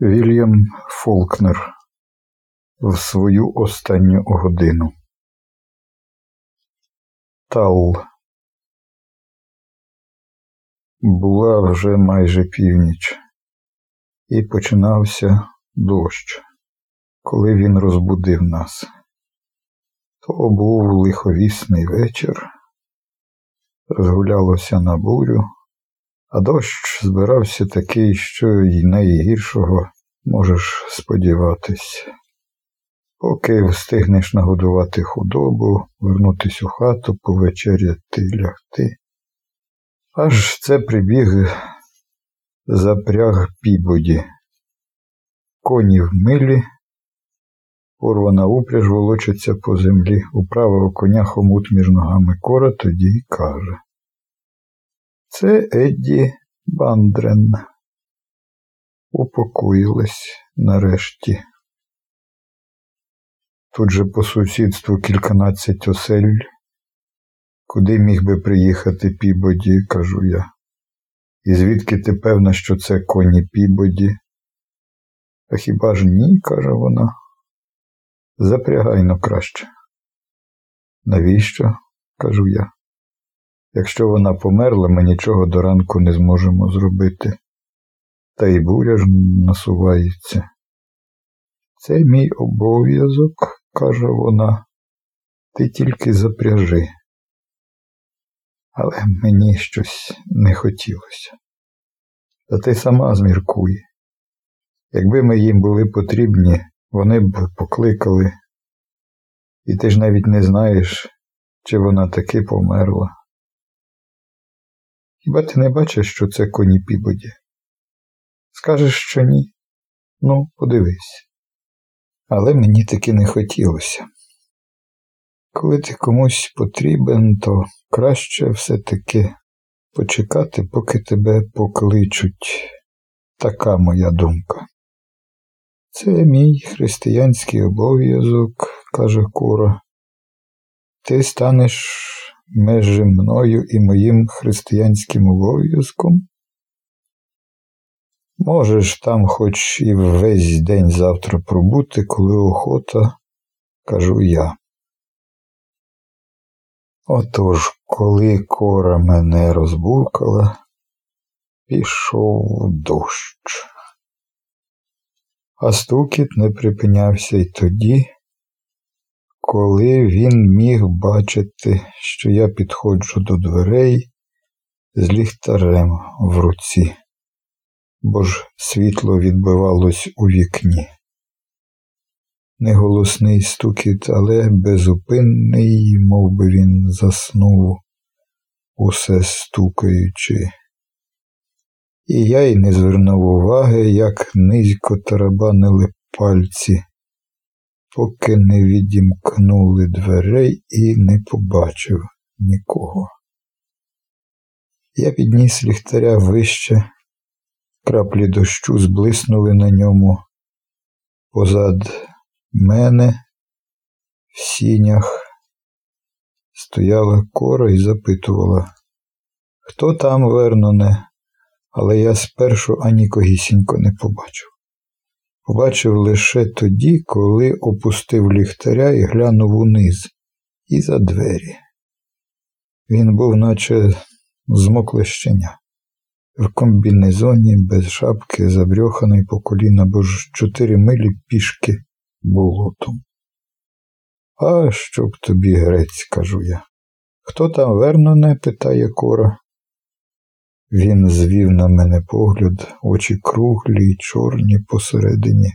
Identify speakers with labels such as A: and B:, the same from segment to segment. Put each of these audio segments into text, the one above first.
A: Вільям Фолкнер в свою останню годину. Тал була вже майже північ, і починався дощ, коли він розбудив нас. То був лиховісний вечір, розгулялося на бурю. А дощ збирався такий, що й найгіршого можеш сподіватись. Поки встигнеш нагодувати худобу, вернутись у хату, повечеряти лягти. Аж це прибіг запряг пібоді. Коні в милі, порвана упряж волочиться по землі, у правого коня хомут між ногами кора тоді й каже. Це Едді Бандрен. Упокоїлась нарешті. Тут же по сусідству кільканадцять осель. Куди міг би приїхати Пібоді, кажу я. І звідки ти певна, що це коні Пібоді? А хіба ж ні, каже вона. Запрягайно краще. Навіщо? кажу я. Якщо вона померла, ми нічого до ранку не зможемо зробити. Та й буря ж насувається. Це мій обов'язок, каже вона, ти тільки запряжи. Але мені щось не хотілося. Та ти сама зміркуй. Якби ми їм були потрібні, вони б покликали, і ти ж навіть не знаєш, чи вона таки померла. Хіба ти не бачиш, що це коні пібоді? Скажеш, що ні? Ну, подивись. Але мені таки не хотілося. Коли ти комусь потрібен, то краще все-таки почекати, поки тебе покличуть. Така моя думка. Це мій християнський обов'язок, каже Кура. Ти станеш межі мною і моїм християнським обов'язком? Можеш там хоч і весь день завтра пробути, коли охота, кажу я. Отож, коли кора мене розбуркала, пішов дощ. А стукіт не припинявся й тоді, коли він міг бачити, що я підходжу до дверей з ліхтарем в руці, бо ж світло відбивалось у вікні. Неголосний стукіт, але безупинний, мов би він заснув, усе стукаючи. І я й не звернув уваги, як низько тарабанили пальці поки не відімкнули дверей і не побачив нікого. Я підніс ліхтаря вище, краплі дощу зблиснули на ньому. Позад мене в сінях стояла кора і запитувала, хто там, Верноне, але я спершу анікогісінько не побачив. Побачив лише тоді, коли опустив ліхтаря і глянув униз, і за двері. Він був, наче змокле щеня, в комбінезоні без шапки, забрьоханий по коліна, бо ж чотири милі пішки болотом. А що б тобі, грець, кажу я. Хто там Верноне? питає кора. Він звів на мене погляд, очі круглі й чорні посередині,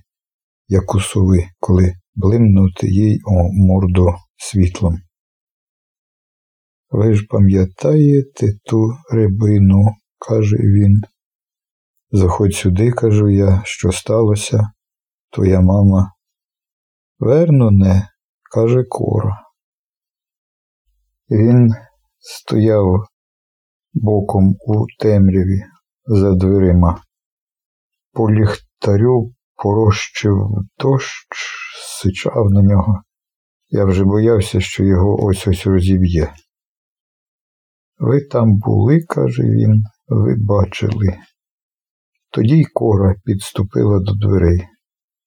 A: як у сови, коли блимнути їй о морду світлом. Ви ж пам'ятаєте ту рибину, каже він. Заходь сюди, кажу я, що сталося, твоя мама. Верно, не, каже Кора. Він стояв боком у темряві за дверима. По ліхтарю порощив дощ, сичав на нього. Я вже боявся, що його ось ось розіб'є. Ви там були, каже він, ви бачили. Тоді й кора підступила до дверей.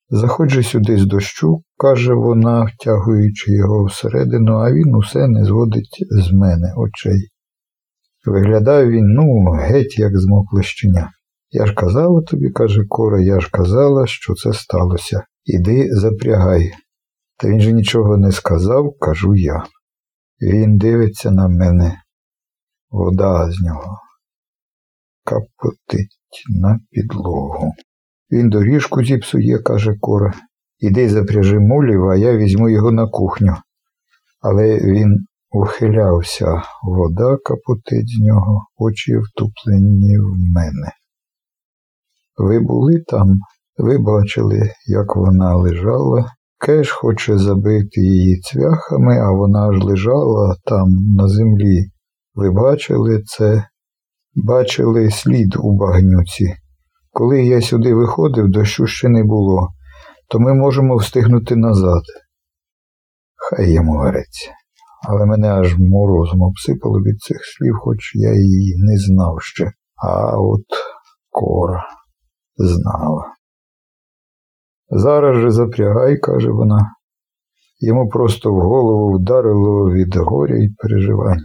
A: Заходжи сюди з дощу, каже вона, втягуючи його всередину, а він усе не зводить з мене очей. Виглядав він, ну, геть, як змокле щеня. Я ж казала тобі, каже Кора, я ж казала, що це сталося. Іди запрягай. Та він же нічого не сказав, кажу я. Він дивиться на мене. Вода з нього. Капотить на підлогу. Він доріжку зіпсує, каже Кора. Іди запряжи мулів, а я візьму його на кухню. Але він ухилявся, вода капотить з нього, очі втуплені в мене. Ви були там, ви бачили, як вона лежала. Кеш хоче забити її цвяхами, а вона ж лежала там на землі. Ви бачили це, бачили слід у багнюці. Коли я сюди виходив, дощу ще не було, то ми можемо встигнути назад. Хай йому греться. Але мене аж морозом обсипало від цих слів, хоч я її не знав ще. А от кора знала. Зараз же запрягай, каже вона. Йому просто в голову вдарило від горя і переживань.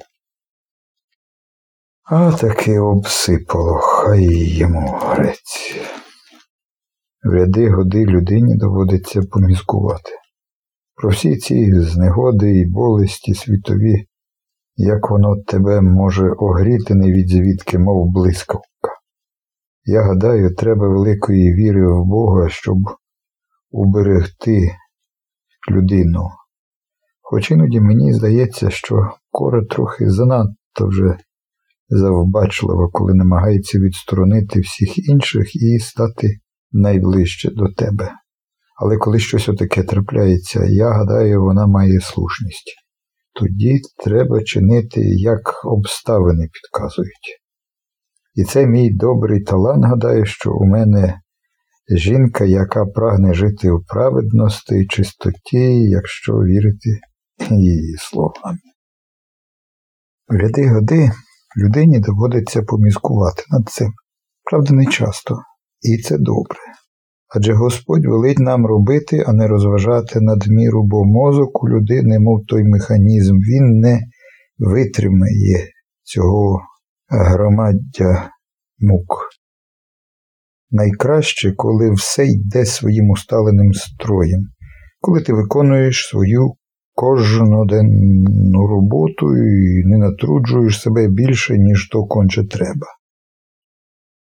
A: А таки обсипало, хай йому грець. В ряди годи людині доводиться помізкувати. Про всі ці знегоди і болесті світові, як воно тебе може огріти не від звідки, мов блискавка. Я гадаю, треба великої віри в Бога, щоб уберегти людину. Хоч іноді мені здається, що кора трохи занадто вже завбачлива, коли намагається відсторонити всіх інших і стати найближче до тебе. Але коли щось отаке трапляється, я гадаю, вона має слушність. Тоді треба чинити, як обставини підказують. І це мій добрий талант, гадаю, що у мене жінка, яка прагне жити у праведності чистоті, якщо вірити її словам. В ряди годи людині доводиться помізкувати над цим. Правда, не часто, і це добре. Адже Господь велить нам робити, а не розважати надміру, бо мозок у людини, мов той механізм, він не витримає цього громаддя мук. Найкраще, коли все йде своїм усталеним строєм, коли ти виконуєш свою кожноденну роботу і не натруджуєш себе більше, ніж то конче треба.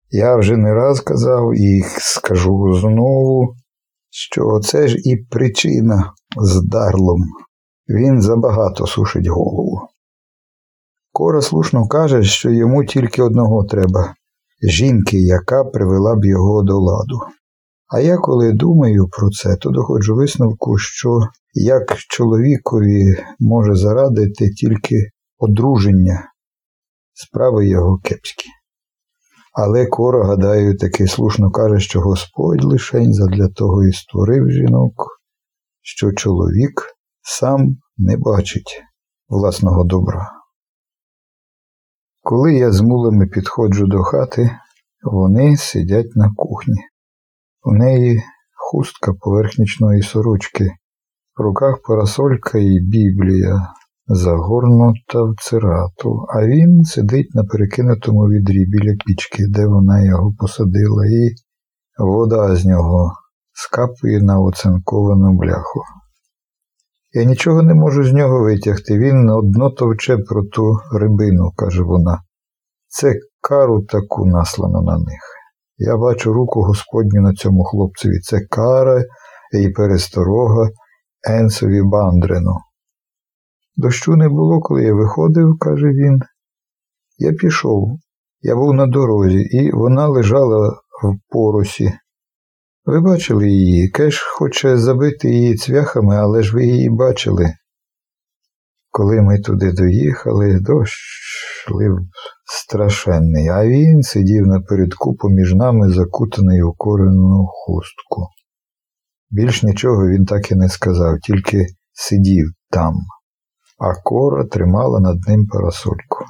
A: Я вже не раз казав і скажу знову, що це ж і причина з дарлом. Він забагато сушить голову. Кора слушно каже, що йому тільки одного треба жінки, яка привела б його до ладу. А я коли думаю про це, то доходжу висновку, що як чоловікові може зарадити тільки одруження, справи його кепські. Але Кора, гадаю, таки слушно каже, що Господь лишень задля того і створив жінок, що чоловік сам не бачить власного добра. Коли я з мулами підходжу до хати, вони сидять на кухні. У неї хустка поверхнічної сорочки, в руках парасолька і біблія, загорнута в цирату, а він сидить на перекинутому відрі біля пічки, де вона його посадила, і вода з нього скапує на оцинковану бляху. Я нічого не можу з нього витягти, він одно товче про ту рибину, каже вона. Це кару таку наслано на них. Я бачу руку Господню на цьому хлопцеві. Це кара і пересторога Енсові Бандрину. Дощу не було, коли я виходив, каже він. Я пішов. Я був на дорозі, і вона лежала в поросі. Ви бачили її. Кеш хоче забити її цвяхами, але ж ви її бачили. Коли ми туди доїхали, дощ лив страшенний, а він сидів напередку поміж нами, закутаний у корену хустку. Більш нічого він так і не сказав, тільки сидів там, а кора тримала над ним парасольку.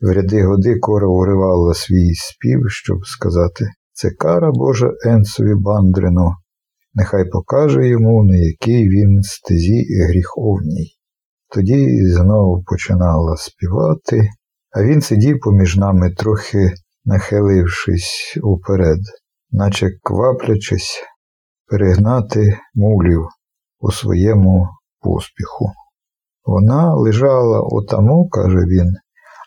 A: В ряди годи кора уривала свій спів, щоб сказати Це кара Божа Енцові Бандрину, нехай покаже йому, на якій він стезі гріховній. Тоді знову починала співати, а він сидів поміж нами, трохи нахилившись уперед, наче кваплячись перегнати мулів у своєму поспіху. Вона лежала отаму, каже він,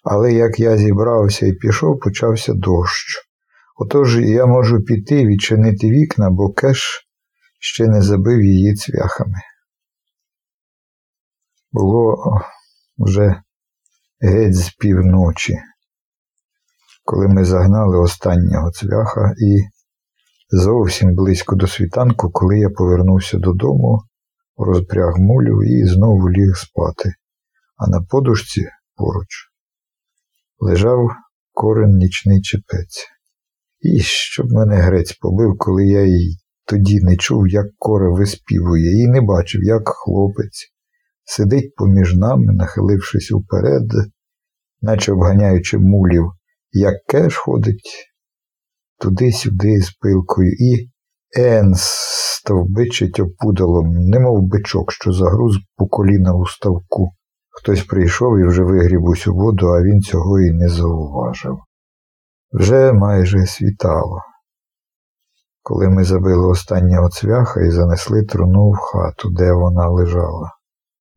A: але як я зібрався і пішов, почався дощ. Отож я можу піти відчинити вікна, бо кеш ще не забив її цвяхами. Було вже геть з півночі, коли ми загнали останнього цвяха і зовсім близько до світанку, коли я повернувся додому, розпряг мулю і знову ліг спати, а на подушці поруч лежав корен нічний чепець. І щоб мене грець побив, коли я й тоді не чув, як кора виспівує, і не бачив, як хлопець сидить поміж нами, нахилившись уперед, наче обганяючи мулів, як кеш ходить туди-сюди з пилкою, і Енс стовбичить опудалом, немов бичок, що загруз по коліна у ставку. Хтось прийшов і вже вигріб усю воду, а він цього і не зауважив. Вже майже світало. Коли ми забили останнього цвяха і занесли труну в хату, де вона лежала,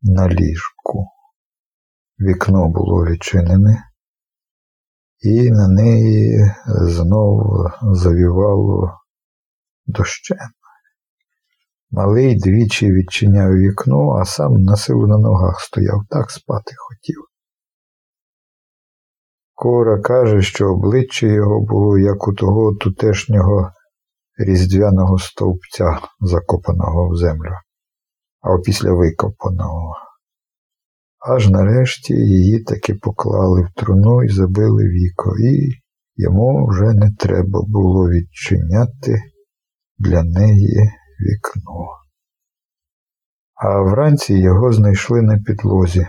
A: на ліжку. Вікно було відчинене, і на неї знов завівало дощем. Малий двічі відчиняв вікно, а сам на силу на ногах стояв, так спати хотів. Кора каже, що обличчя його було як у того тутешнього різдвяного стовпця, закопаного в землю, а опісля викопаного. Аж нарешті її таки поклали в труну і забили віко, і йому вже не треба було відчиняти для неї вікно. А вранці його знайшли на підлозі.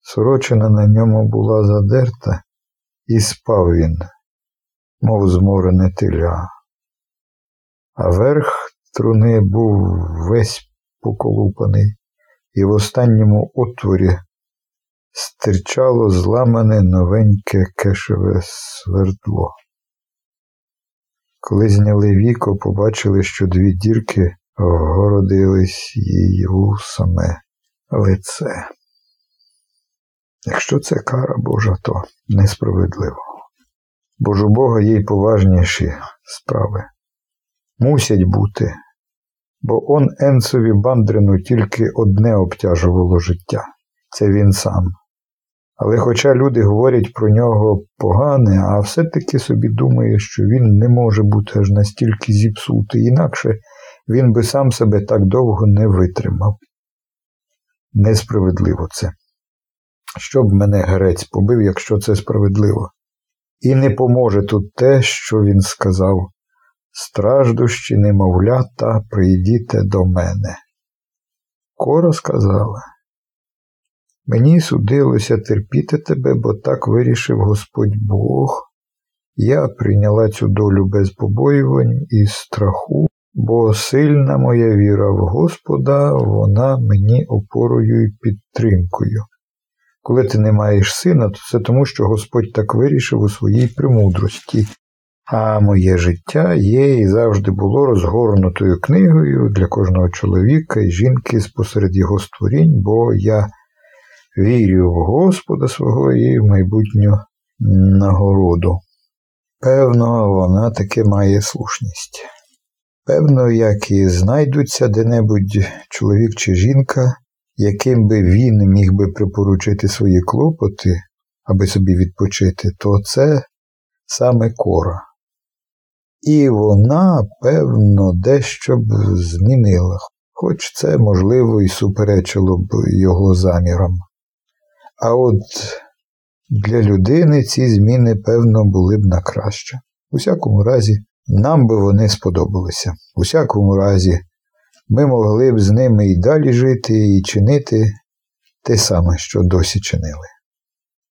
A: Сорочина на ньому була задерта, і спав він, мов зморене теля. А верх труни був весь поколупаний, і в останньому отворі стирчало зламане новеньке кешеве свердло. Коли зняли віко, побачили, що дві дірки вгородились їй у саме лице. Якщо це кара Божа, то несправедливо. Бо ж у Бога є й поважніші справи. Мусять бути, бо он Енцові Бандрину тільки одне обтяжувало життя це він сам. Але хоча люди говорять про нього погане, а все-таки собі думає, що він не може бути аж настільки зіпсутий, інакше він би сам себе так довго не витримав. Несправедливо це. Щоб мене грець побив, якщо це справедливо. І не поможе тут те, що він сказав страждущі, немовлята, прийдіте до мене. Кора сказала Мені судилося терпіти тебе, бо так вирішив Господь Бог. Я прийняла цю долю без побоювань і страху, бо сильна моя віра в Господа, вона мені опорою і підтримкою. Коли ти не маєш сина, то це тому, що Господь так вирішив у своїй премудрості. А моє життя є і завжди було розгорнутою книгою для кожного чоловіка і жінки спосеред його створінь, бо я вірю в Господа свого і в майбутню нагороду. Певно, вона таки має слушність. Певно, як і знайдуться де-небудь чоловік чи жінка, яким би він міг би припоручити свої клопоти, аби собі відпочити, то це саме кора. І вона, певно, дещо б змінила, хоч це, можливо, і суперечило б його замірам. А от для людини ці зміни, певно, були б на краще. У всякому разі, нам би вони сподобалися. У всякому разі, ми могли б з ними і далі жити, і чинити те саме, що досі чинили.